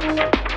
Música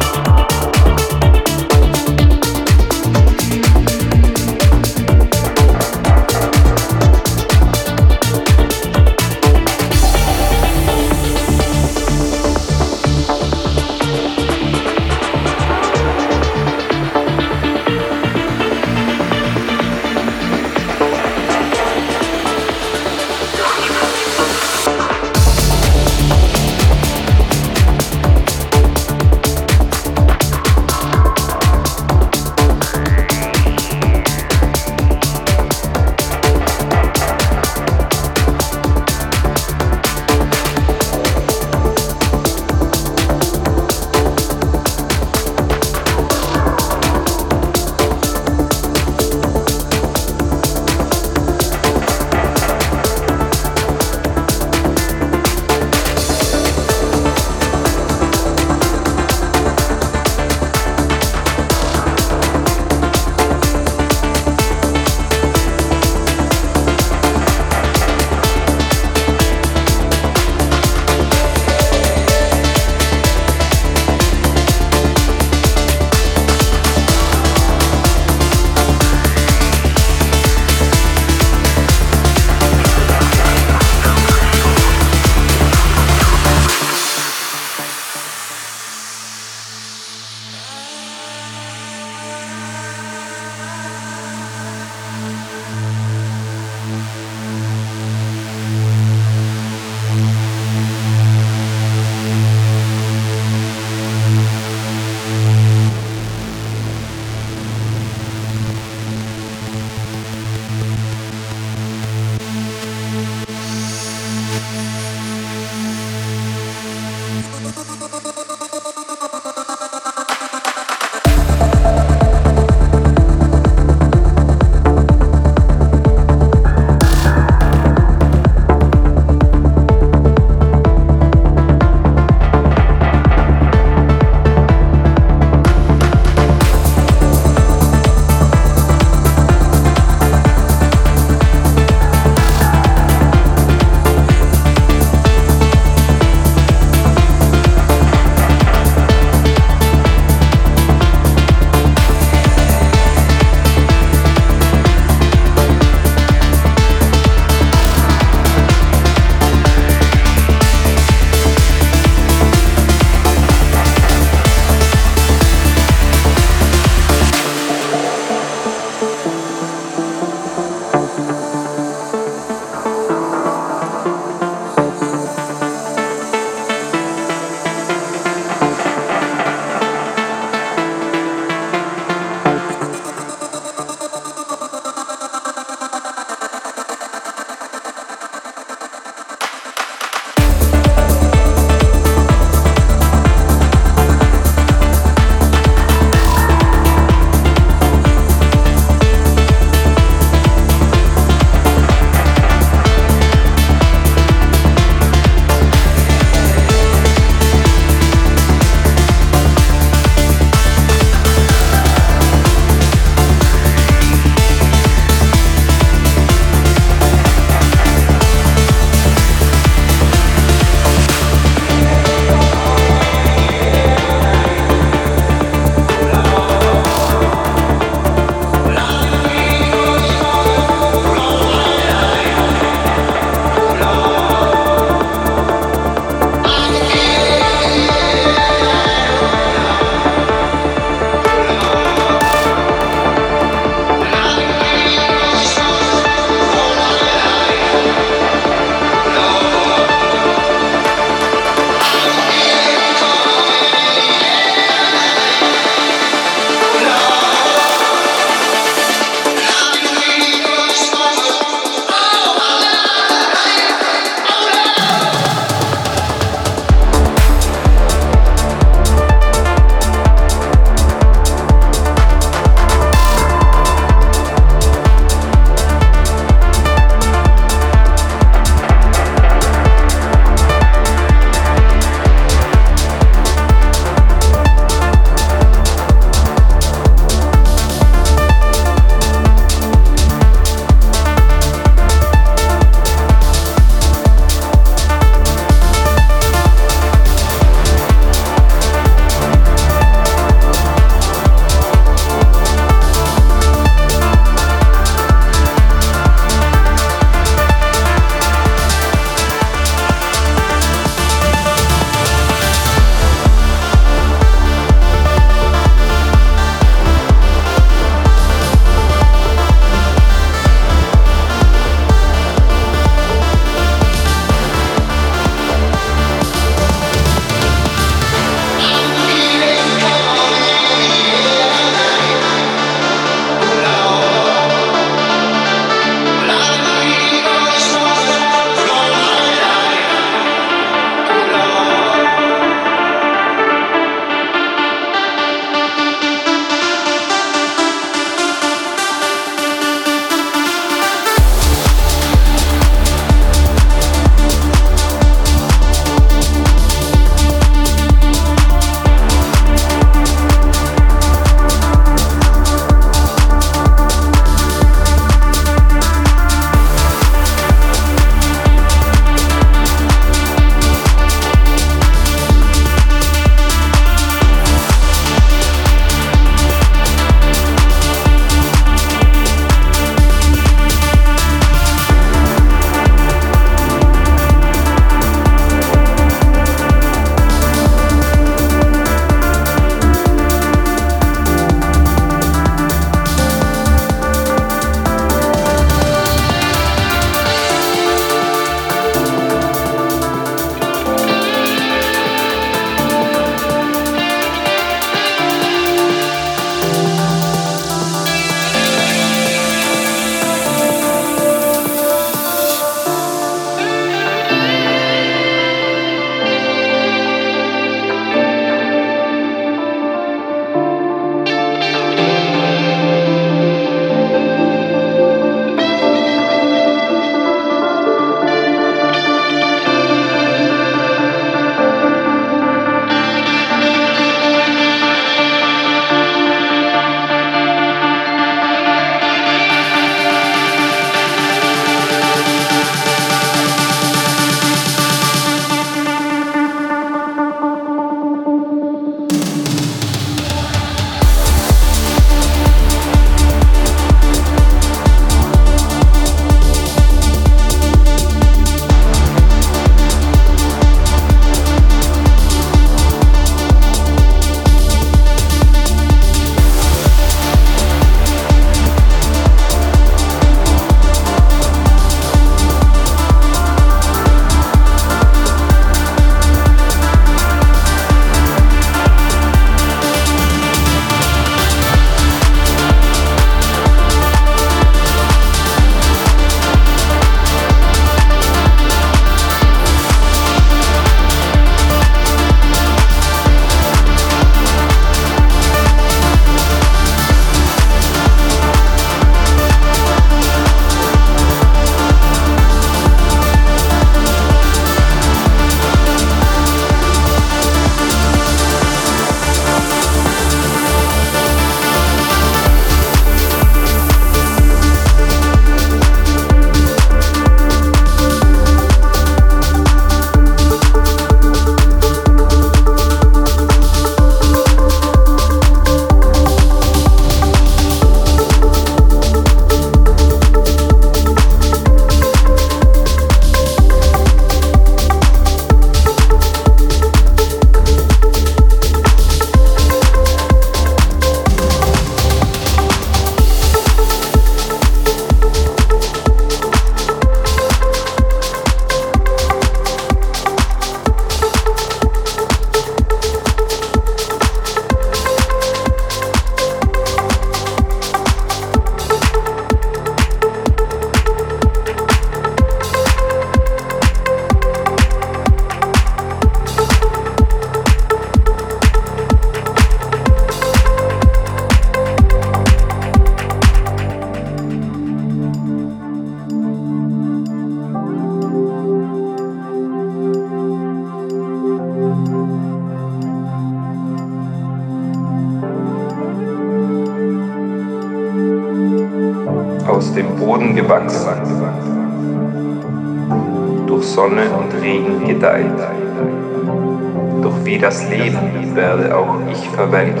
das Leben werde auch ich verwelkt.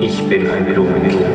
Ich bin ein Blumenmittel.